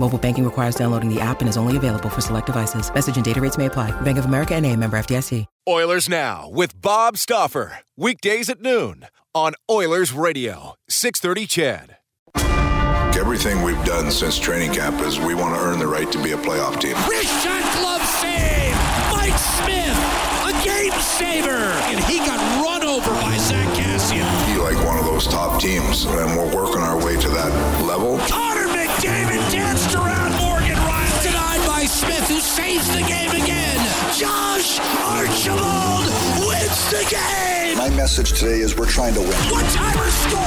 Mobile banking requires downloading the app and is only available for select devices. Message and data rates may apply. Bank of America and a member FDIC. Oilers Now with Bob Stauffer. Weekdays at noon on Oilers Radio, 630 CHED. Everything we've done since training camp is we want to earn the right to be a playoff team. Wrist shot glove save! Mike Smith, a game saver! And he got run over by Zack Kassian. Be like one of those top teams, and we're working our way to that level. Connor saves the game again. Josh Archibald wins the game! My message today is we're trying to win. One-timer score!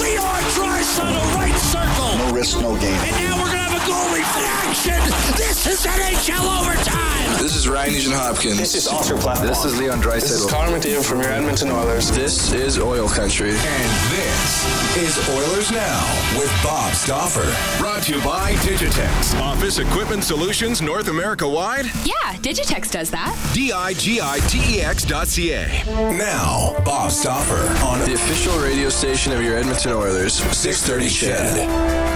Leon Draisaitl, right circle! No risk, no gain. And now we're going to have a goalie in action! This is NHL overtime! This is Ryan Nugent Hopkins. This is Oscar Platt. This is Leon Draisaitl. This is Connor McDavid from your Edmonton Oilers. This is Oil Country. And this is Oilers Now with Bob Stauffer. Brought to you by Digitex. Office Equipment Solutions North America wide? Yeah, Digitex does that. D-I-G-I-T-E-X dot C-A. Now, Bob Stauffer on The official radio station of your Edmonton Oilers. 630 CHED.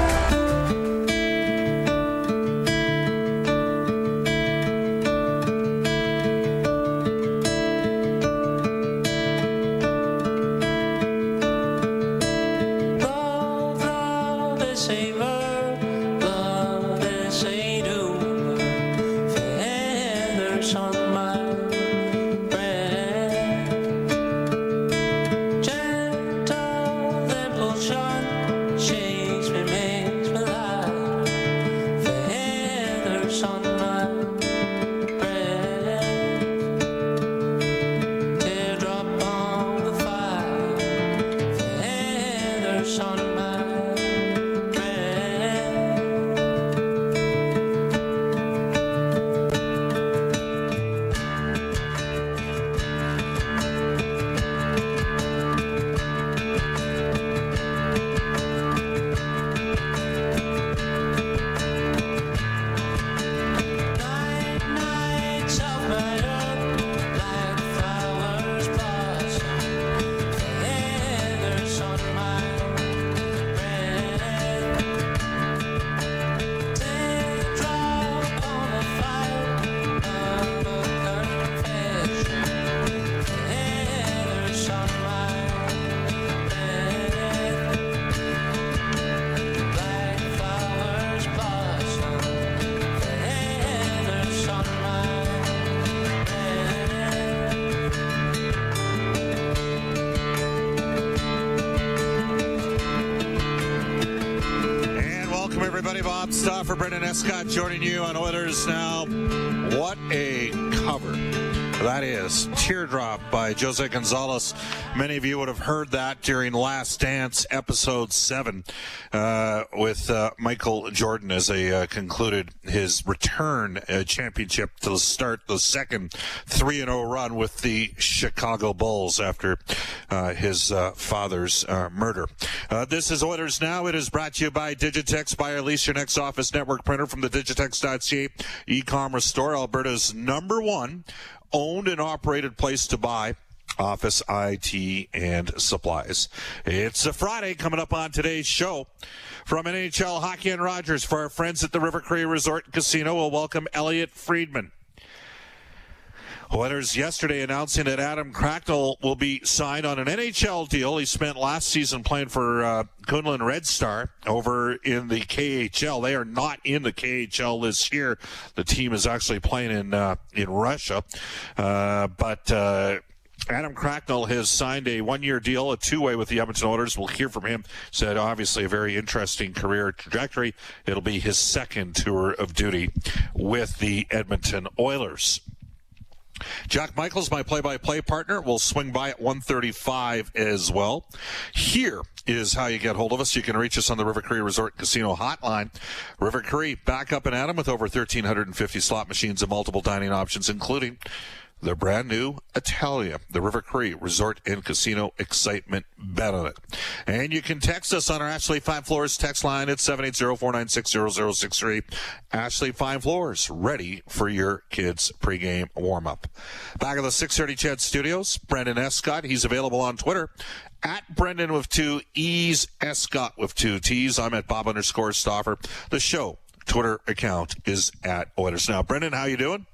Bob Brendan Escott joining you on Oilers Now. What a cover. That is Teardrop by Jose Gonzalez. Many of you would have heard that during Last Dance episode 7 uh, with uh, Michael Jordan as they uh, concluded his return uh, championship to start the second 3 and 0 run with the Chicago Bulls after uh, his uh, father's murder. Uh, this is Oilers Now. It is brought to you by Digitex. Buy or lease your next office network printer from the Digitex.ca e-commerce store, Alberta's number one owned and operated place to buy office IT and supplies. It's a Friday coming up on today's show from NHL Hockey and Rogers for our friends at the River Cree Resort Casino. We'll welcome Elliot Friedman. Oilers yesterday announcing that Adam Cracknell will be signed on an NHL deal. He spent last season playing for uh, Kunlun Red Star over in the KHL. They are not in the KHL this year. The team is actually playing in uh, in Russia, uh, but. Adam Cracknell has signed a one-year deal, a two-way with the Edmonton Oilers. We'll hear from him. Said obviously a very interesting career trajectory. It'll be his second tour of duty with the Edmonton Oilers. Jack Michaels, my play-by-play partner, will swing by at 1:35 as well. Here is how you get hold of us. You can reach us on the River Cree Resort Casino hotline. River Cree, back up and at 'em with over 1,350 slot machines and multiple dining options, including the brand new Italia, the River Cree Resort and Casino Excitement Bet on it. And you can text us on our Ashley Fine Floors text line at 780-496-0063. Ashley Fine Floors, ready for your kids' pregame warm-up. Back at the 630 CHED Studios, Brendan Escott. He's available on Twitter at Brendan with two E's, Escott with two T's. I'm at Bob underscore Stauffer. The show Twitter account is at Oilers Now. Brendan, how you doing?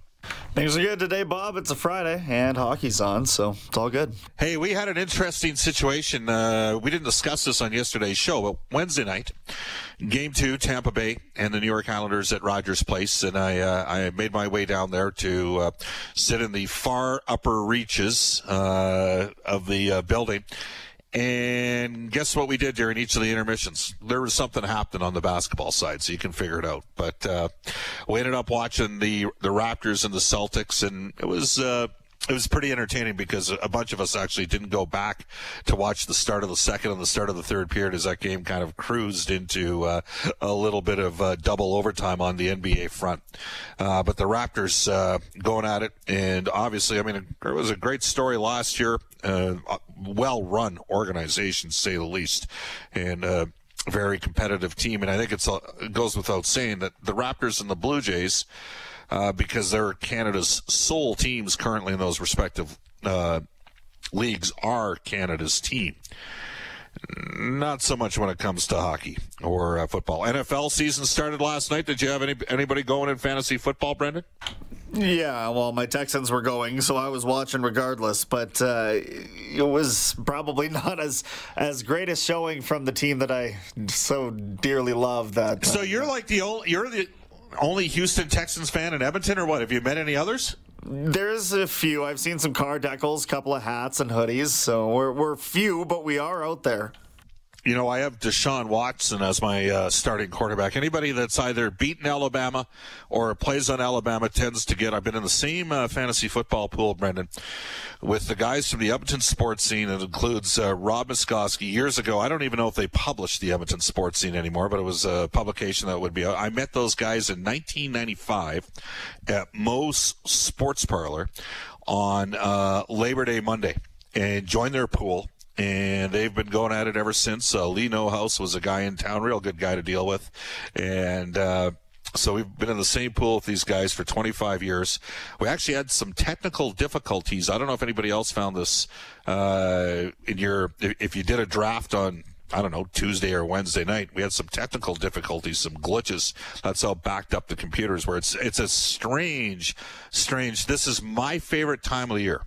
Things are good today, Bob. It's a Friday and hockey's on, so it's all good. Hey, we had an interesting situation. Uh, we didn't discuss this on yesterday's show, but Wednesday night, game two, Tampa Bay and the New York Islanders at Rogers Place, and I uh, I made my way down there to uh, sit in the far upper reaches uh, of the uh, building. And guess what we did during each of the intermissions? There was something happening on the basketball side, so you can figure it out. But uh, we ended up watching the the Raptors and the Celtics, and it was. Uh, it was pretty entertaining because a bunch of us actually didn't go back to watch the start of the second and the start of the third period as that game kind of cruised into uh, a little bit of uh, double overtime on the NBA front. Uh, but the Raptors uh, going at it, and obviously, I mean, it was a great story last year. Uh, well run organization, say the least, and uh, very competitive team. And I think it's it goes without saying that the Raptors and the Blue Jays uh, because they're Canada's sole teams currently in those respective uh, leagues are Canada's team. Not so much when it comes to hockey or uh, football. NFL season started last night. Did you have any anybody going in fantasy football, Brendan? Yeah, well, my Texans were going, so I was watching regardless. But uh, it was probably not as as great a showing from the team that I so dearly love. That so you're like the only you're the only Houston Texans fan in Edmonton, or what? Have you met any others? There's a few. I've seen some car decals, couple of hats and hoodies. So we're we're few, but we are out there. You know, I have Deshaun Watson as my uh, starting quarterback. Anybody that's either beaten Alabama or plays on Alabama tends to get. I've been in the same uh, fantasy football pool, Brendan, with the guys from the Edmonton sports scene. It includes uh, Rob Muskowski. Years ago, I don't even know if they published the Edmonton sports scene anymore, but it was a publication that would be. I met those guys in 1995 at Moe's Sports Parlor on uh, Labor Day Monday and joined their pool and they've been going at it ever since. Uh, Lee Nohouse was a guy in town, real good guy to deal with, and. Uh, so we've been in the same pool with these guys for 25 years. We actually had some technical difficulties. I don't know if anybody else found this uh, in your if you did a draft on I don't know Tuesday or Wednesday night. We had some technical difficulties, some glitches. That's all backed up the computers where It's it's a strange, strange. This is my favorite time of the year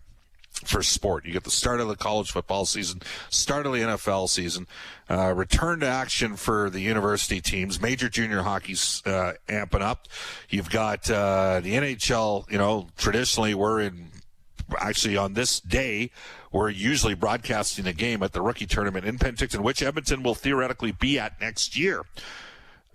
for sport. You get the start of the college football season, start of the NFL season, uh, return to action for the university teams. Major junior hockey's uh, amping up. You've got uh, the NHL. You know, traditionally we're in. Actually, on this day, we're usually broadcasting a game at the rookie tournament in Penticton, which Edmonton will theoretically be at next year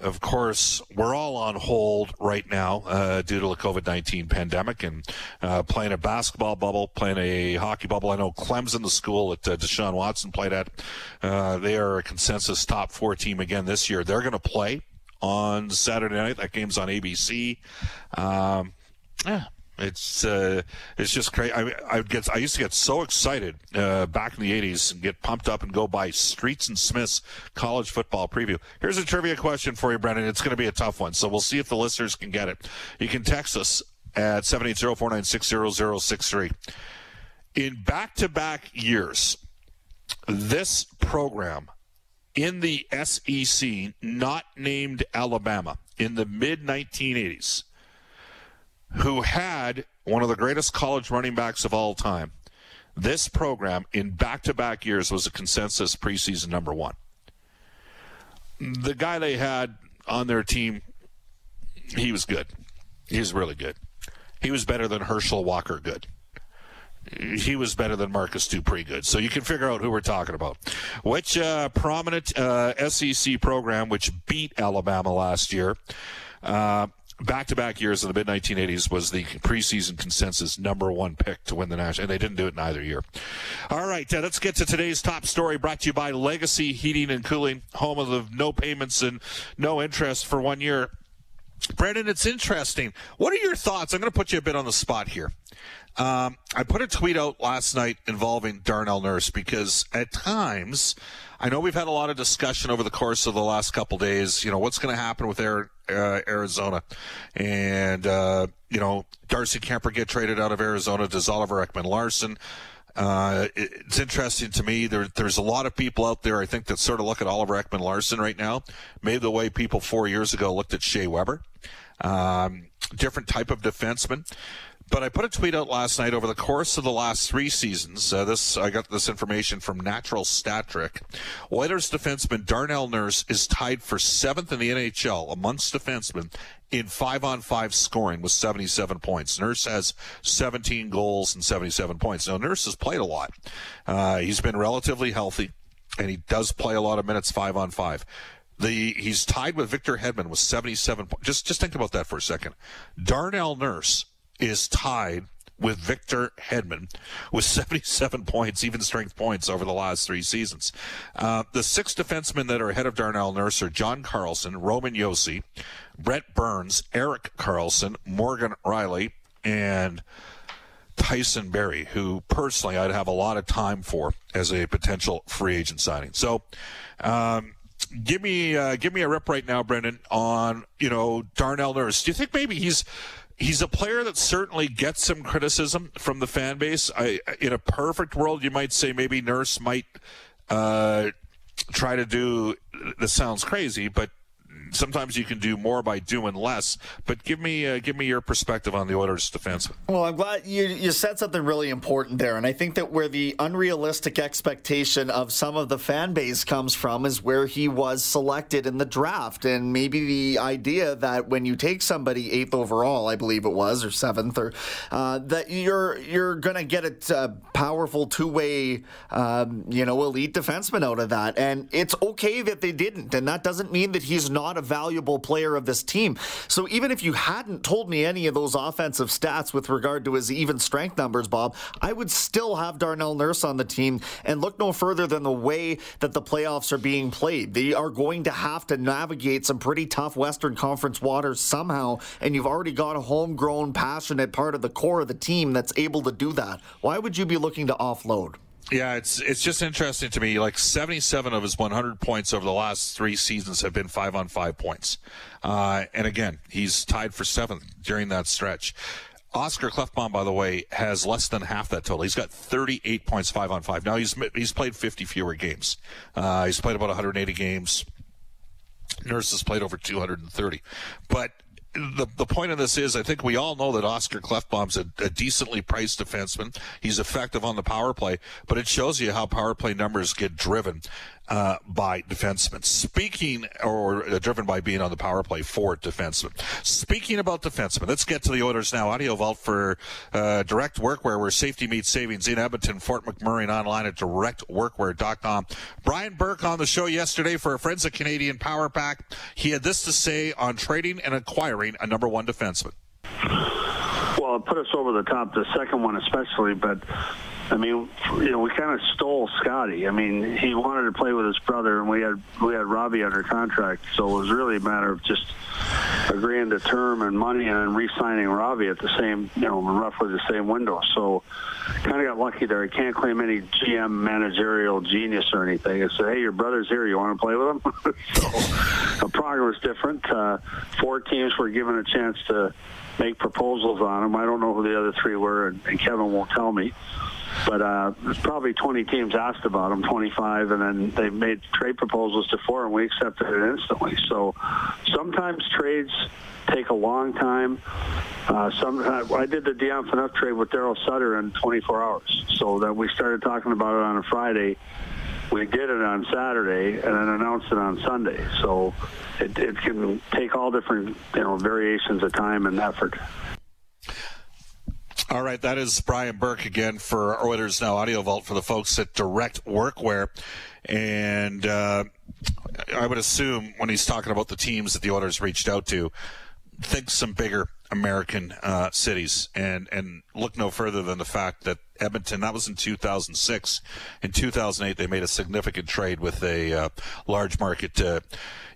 of course, we're all on hold right now uh, due to the COVID 19 pandemic and uh, playing a basketball bubble, playing a hockey bubble. I know Clemson, the school that uh, Deshaun Watson played at, uh, they are a consensus top four team again this year. They're going to play on Saturday night. That game's on ABC. Um, yeah, it's uh, it's just crazy. I, I get I used to get so excited uh, back in the '80s and get pumped up and go by Streets and Smith's college football preview. Here's a trivia question for you, Brendan. It's going to be a tough one, so we'll see if the listeners can get it. You can text us at 780-496-0063. In back-to-back years, this program in the SEC, not named Alabama, in the mid 1980s who had one of the greatest college running backs of all time, this program in back to back years was a consensus preseason number one. The guy they had on their team, he was good. He was really good. He was better than Herschel Walker good. He was better than Marcus Dupree good. So you can figure out who we're talking about. Which uh, prominent uh, SEC program, which beat Alabama last year, uh, back-to-back years in the mid 1980s was the preseason consensus number one pick to win the national, and they didn't do it in either year. All right, uh, let's get to today's top story, brought to you by Legacy Heating and Cooling, home of the no payments and no interest for one year. Brendan, it's interesting. What are your thoughts? I'm going to put you a bit on the spot here. Um, I put a tweet out last night involving Darnell Nurse because at times, I know we've had a lot of discussion over the course of the last couple days. You know, what's going to happen with Air, uh, Arizona? And, uh, you know, Darcy Kuemper get traded out of Arizona? Does Oliver Ekman Larsson? Uh, it's interesting to me. There, there's a lot of people out there, I think, that sort of look at Oliver Ekman Larsson right now, maybe the way people four years ago looked at Shea Weber. Um, different type of defenseman. But I put a tweet out last night over the course of the last three seasons. Uh, this I got this information from Natural Stat Trick. Oilers defenseman Darnell Nurse is tied for seventh in the NHL amongst defensemen in five on five scoring with 77 points. Nurse has 17 goals and 77 points. Now Nurse has played a lot. Uh, he's been relatively healthy, and he does play a lot of minutes five on five. The he's tied with Victor Hedman with 77 points. Just just think about that for a second. Darnell Nurse is tied with Victor Hedman with 77 points, even strength points over the last three seasons. Uh, the six defensemen that are ahead of Darnell Nurse are John Carlson, Roman Josi, Brent Burns, Erik Karlsson, Morgan Rielly, and Tyson Barrie, who personally I'd have a lot of time for as a potential free agent signing. So, um, give me uh, give me a rip right now, Brendan, on you know Darnell Nurse. Do you think maybe he's he's a player that certainly gets some criticism from the fan base. I, in a perfect world, you might say maybe Nurse might uh, try to do. This sounds crazy, but sometimes you can do more by doing less. But give me uh, give me your perspective on the Oilers' defense. Well, I'm glad you you said something really important there, and I think that where the unrealistic expectation of some of the fan base comes from is where he was selected in the draft, and maybe the idea that when you take somebody eighth overall, I believe it was, or seventh, or uh, that you're you're gonna get a powerful two way, um, you know, elite defenseman out of that, and it's okay that they didn't, and that doesn't mean that he's not a valuable player of this team. So even if you hadn't told me any of those offensive stats with regard to his even strength numbers, Bob, I would still have Darnell Nurse on the team and look no further than the way that the playoffs are being played. They are going to have to navigate some pretty tough Western Conference waters somehow, and you've already got a homegrown, passionate part of the core of the team that's able to do that. Why would you be looking to offload? Yeah, it's it's just interesting to me. Like 77 of his 100 points over the last three seasons have been five on five points, uh, and again, he's tied for seventh during that stretch. Oscar Klefbom, by the way, has less than half that total. He's got 38 points, five on five. Now he's he's played 50 fewer games. Uh, he's played about 180 games. Nurse has played over 230, but the the point of this is, I think we all know that Oscar Klefbom's a, a, decently priced defenseman. He's effective on the power play, but it shows you how power play numbers get driven uh, by defensemen. Speaking, or uh, driven by being on the power play for defensemen. Speaking about defensemen, let's get to the Oilers now. Audio Vault for uh, Direct Workwear, where safety meets savings in Edmonton, Fort McMurray, and online at directworkwear.com. Brian Burke on the show yesterday for a Friends of Canadian Power Pack. He had this to say on trading and acquiring a number one defenseman. Well, it put us over the top, the second one especially, but I mean, you know, we kind of stole Scotty. I mean, he wanted to play with his brother, and we had we had Robbie under contract, so it was really a matter of just agreeing to term and money, and then re-signing Robbie at the same, you know, roughly the same window. So, kind of got lucky there. I can't claim any GM managerial genius or anything. I said, hey, your brother's here. You want to play with him? so, the program was different. Uh, four teams were given a chance to make proposals on him. I don't know who the other three were, and, and Kevin won't tell me. but uh, there's probably 20 teams asked about him, 25, and then they made trade proposals to four, and we accepted it instantly. So sometimes trades take a long time. Uh, sometimes I did the Dion Phaneuf trade with Darryl Sutter in 24 hours, so that we started talking about it on a Friday. We did it on Saturday and then announced it on Sunday. So it, it can take all different you know variations of time and effort. All right, that is Brian Burke again for Oilers Now Audio Vault for the folks at Direct Workwear. And uh, I would assume when he's talking about the teams that the Oilers reached out to, think some bigger American uh, cities and, and look no further than the fact that Edmonton, that was in 2006. In 2008, they made a significant trade with a uh, large market uh,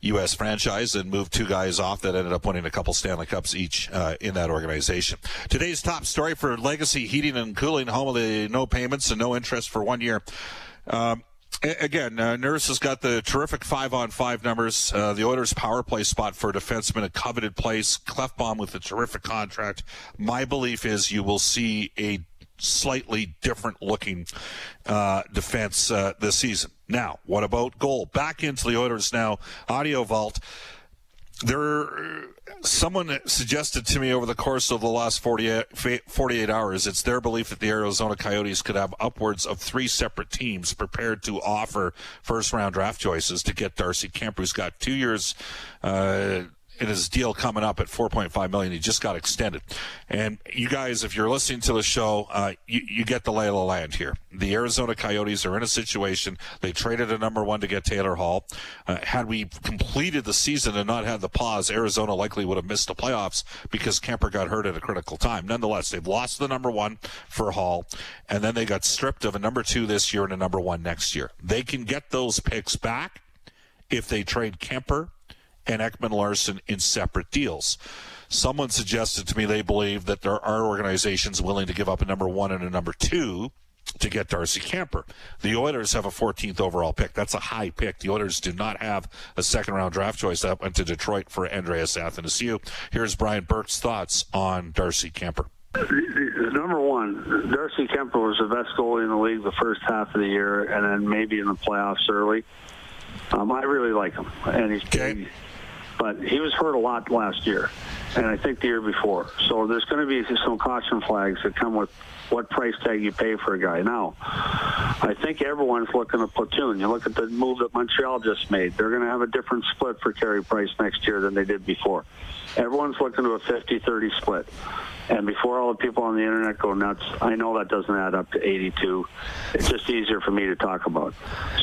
U.S. franchise and moved two guys off that ended up winning a couple Stanley Cups each uh, in that organization. Today's top story for Legacy Heating and Cooling, home of the no payments and no interest for one year. Um, Again, uh, Nurse has got the terrific five on five numbers. Uh, the Oilers' power play spot for a defenseman, a coveted place. Klefbom with a terrific contract. My belief is you will see a slightly different looking uh, defense uh, this season. Now, what about goal? Back into the Oilers now. Audio Vault. There, someone suggested to me over the course of the last 48, 48 hours, it's their belief that the Arizona Coyotes could have upwards of three separate teams prepared to offer first round draft choices to get Darcy Kuemper, who's got two years uh, in his deal coming up at 4.5 million. He just got extended. And you guys, if you're listening to the show, uh, you, you, get the lay of the land here. The Arizona Coyotes are in a situation. They traded a number one to get Taylor Hall. Uh, had we completed the season and not had the pause, Arizona likely would have missed the playoffs because Kuemper got hurt at a critical time. Nonetheless, they've lost the number one for Hall, and then they got stripped of a number two this year and a number one next year. They can get those picks back if they trade Kuemper and Ekman Larsson in separate deals. Someone suggested to me they believe that there are organizations willing to give up a number one and a number two to get Darcy Kuemper. The Oilers have a 14th overall pick. That's a high pick. The Oilers do not have a second round draft choice that went to Detroit for Andreas Athanasiou. Here's Brian Burke's thoughts on Darcy Kuemper. Number one, Darcy Kuemper was the best goalie in the league the first half of the year, and then maybe in the playoffs early. Um, I really like him, and he's big but he was hurt a lot last year, and I think the year before. So there's going to be some caution flags that come with what price tag you pay for a guy. Now, I think everyone's looking at platoon. You look at the move that Montreal just made. They're going to have a different split for Carey Price next year than they did before. Everyone's looking to a 50-30 split. And before all the people on the internet go nuts, I know that doesn't add up to 82. It's just easier for me to talk about.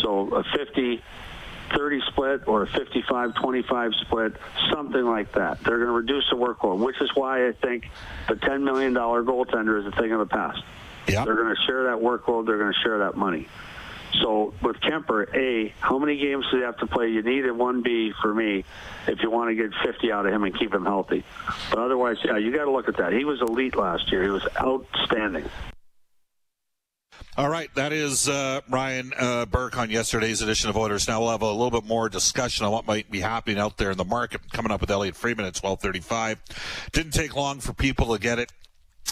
So a 50 30 split or a 55 25 split, something like that. They're going to reduce the workload, which is why I think the $10 million goaltender is a thing of the past. Yep. They're going to share that workload, they're going to share that money. So with Kuemper, A, how many games do you have to play? You need a 1B for me if you want to get 50 out of him and keep him healthy. But otherwise, yeah, you got to look at that. He was elite last year. He was outstanding. All right, that is uh, Ryan uh, Burke on yesterday's edition of Oilers. Now we'll have a little bit more discussion on what might be happening out there in the market. Coming up with Elliot Friedman at twelve thirty-five. Didn't take long for people to get it.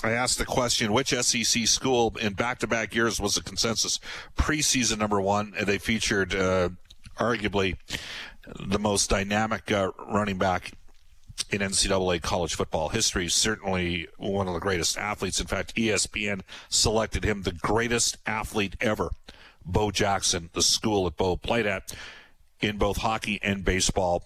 I asked the question, which SEC school in back-to-back years was the consensus preseason number one? And they featured uh, arguably the most dynamic uh, running back in NCAA college football history. Certainly one of the greatest athletes. In fact, ESPN selected him the greatest athlete ever. Bo Jackson, the school that Bo played at in both hockey and baseball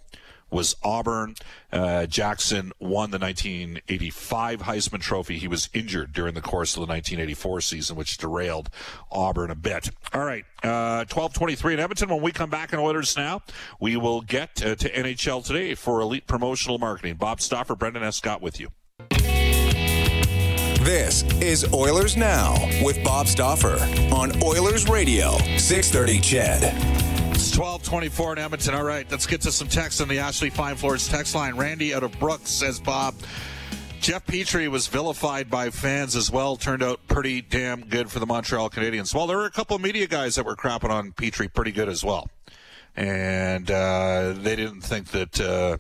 was Auburn. Uh, Jackson won the 1985 Heisman Trophy. He was injured during the course of the 1984 season, which derailed Auburn a bit. All right, uh, 12:23 in Edmonton. When we come back in Oilers now, we will get uh, to NHL today for Elite Promotional Marketing. Bob Stauffer, Brendan Escott with you. This is Oilers Now with Bob Stauffer on Oilers Radio, 630 CHED. It's 1224 in Edmonton. All right, let's get to some text on the Ashley Fine Floors text line. Randy out of Brooks says, Bob, Jeff Petry was vilified by fans as well. Turned out pretty damn good for the Montreal Canadiens. Well, there were a couple of media guys that were crapping on Petry pretty good as well. And uh, they didn't think that. Uh,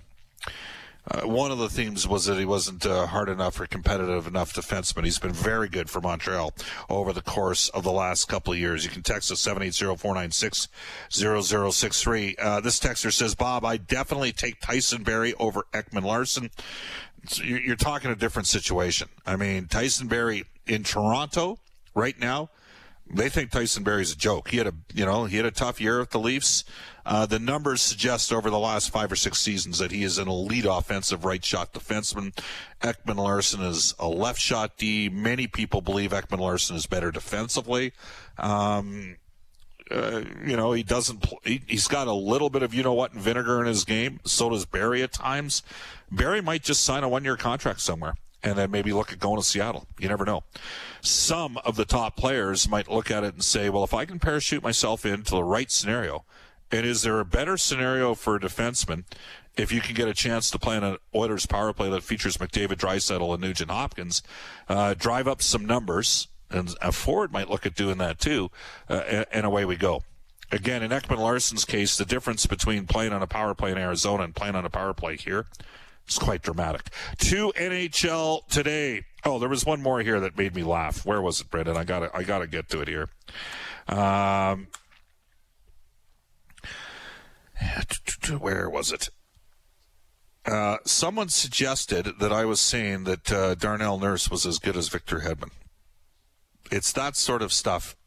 uh, one of the themes was that he wasn't uh, hard enough or competitive enough defenseman. He's been very good for Montreal over the course of the last couple of years. You can text us 780-496-0063. Uh, this texter says, Bob, I definitely take Tyson Barrie over Ekman Larsson. So you're, talking a different situation. I mean, Tyson Barrie in Toronto right now, they think Tyson Barrie's a joke. He had a, you know, he had a tough year with the Leafs. Uh, the numbers suggest over the last five or six seasons that he is an elite offensive right shot defenseman. Ekman Larsson is a left shot D. Many people believe Ekman Larsson is better defensively. Um, uh, you know, he doesn't. He, has got a little bit of you know what and vinegar in his game. So does Barrie at times. Barrie might just sign a one-year contract somewhere and then maybe look at going to Seattle. You never know. Some of the top players might look at it and say, well, if I can parachute myself into the right scenario, and is there a better scenario for a defenseman if you can get a chance to play in an Oilers power play that features McDavid, Draisaitl, and Nugent Hopkins, uh, drive up some numbers, and a forward might look at doing that too, uh, and, and away we go. Again, in Ekman Larsson's case, the difference between playing on a power play in Arizona and playing on a power play here is quite dramatic. Two NHL today. Oh, there was one more here that made me laugh. Where was it, Brendan? I gotta I got to get to it here. Um, where was it? Uh, someone suggested that I was saying that uh, Darnell Nurse was as good as Victor Hedman. It's that sort of stuff.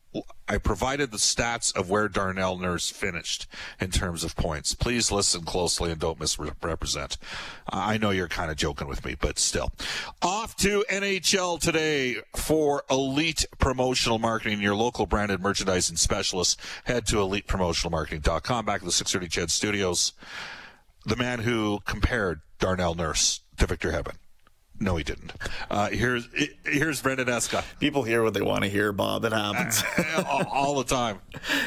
I provided the stats of where Darnell Nurse finished in terms of points. Please listen closely and don't misrepresent. I know you're kind of joking with me, but still. Off to NHL today for Elite Promotional Marketing, your local branded merchandising specialist. Head to elitepromotionalmarketing.com. Back to the 630 CHED Studios. The man who compared Darnell Nurse to Victor Hedman. No, he didn't. Uh, here's here's Brendan Escott. People hear what they want to hear, Bob. It happens all the time.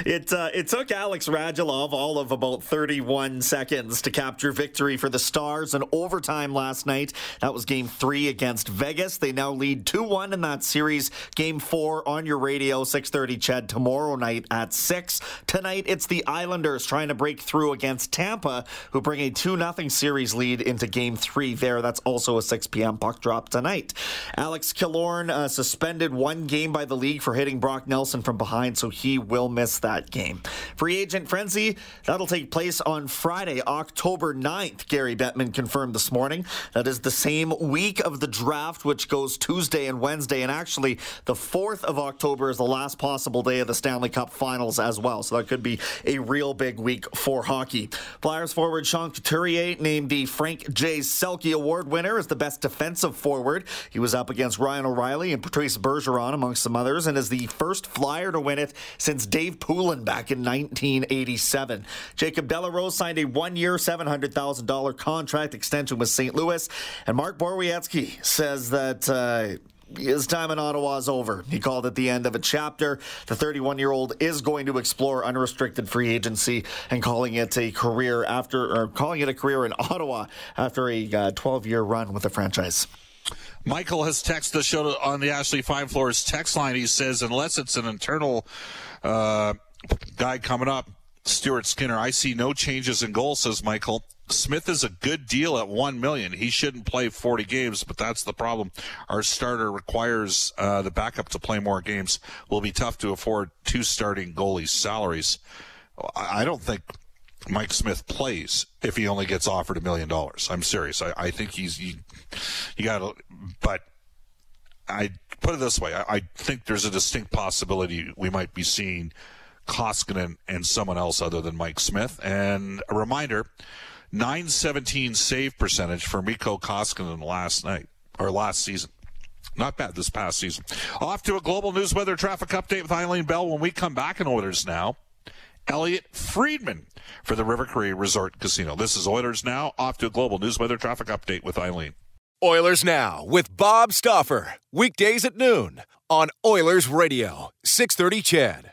It uh, it took Alex Radulov all of about 31 seconds to capture victory for the Stars in overtime last night. That was Game Three against Vegas. They now lead 2-1 in that series. Game Four on your radio, 6:30. CHED tomorrow night at six. Tonight it's the Islanders trying to break through against Tampa, who bring a 2-0 series lead into Game Three. There, that's also a 6 p.m puck drop tonight. Alex Killorn uh, suspended one game by the league for hitting Brock Nelson from behind, so he will miss that game. Free agent frenzy, that'll take place on Friday, October 9th, Gary Bettman confirmed this morning. That is the same week of the draft, which goes Tuesday and Wednesday, and actually the 4th of October is the last possible day of the Stanley Cup finals as well, so that could be a real big week for hockey. Flyers forward Sean Couturier named the Frank J. Selke Award winner as the best defense defensive forward. He was up against Ryan O'Reilly and Patrice Bergeron, amongst some others, and is the first Flyer to win it since Dave Poulin back in 1987. Jacob de la Rose signed a one-year, $700,000 contract extension with St. Louis, and Mark Borowiecki says that. Uh, his time in Ottawa is over. He called it the end of a chapter. The 31 year old is going to explore unrestricted free agency and calling it a career after, or calling it a career in Ottawa after a 12 uh, year run with the franchise. Michael has texted the show on the Ashley Fine Floors text line. He says, unless it's an internal uh, guy coming up, Stuart Skinner, I see no changes in goal, says Michael. Smith is a good deal at one million. He shouldn't play 40 games, but that's the problem. Our starter requires uh, the backup to play more games. Will be tough to afford two starting goalies' salaries. I don't think Mike Smith plays if he only gets offered a million dollars. I'm serious. I, I think he's you, got to, but I put it this way. I, I think there's a distinct possibility we might be seeing Koskinen and someone else other than Mike Smith. And a reminder 917 save percentage for Mikko Koskinen last night or last season. Not bad this past season. Off to a global news weather traffic update with Eileen Bell when we come back in Oilers now. Elliot Friedman for the River Cree Resort Casino. This is Oilers Now. Off to a global news weather traffic update with Eileen. Oilers Now with Bob Stauffer. Weekdays at noon on Oilers Radio, 630 CHED.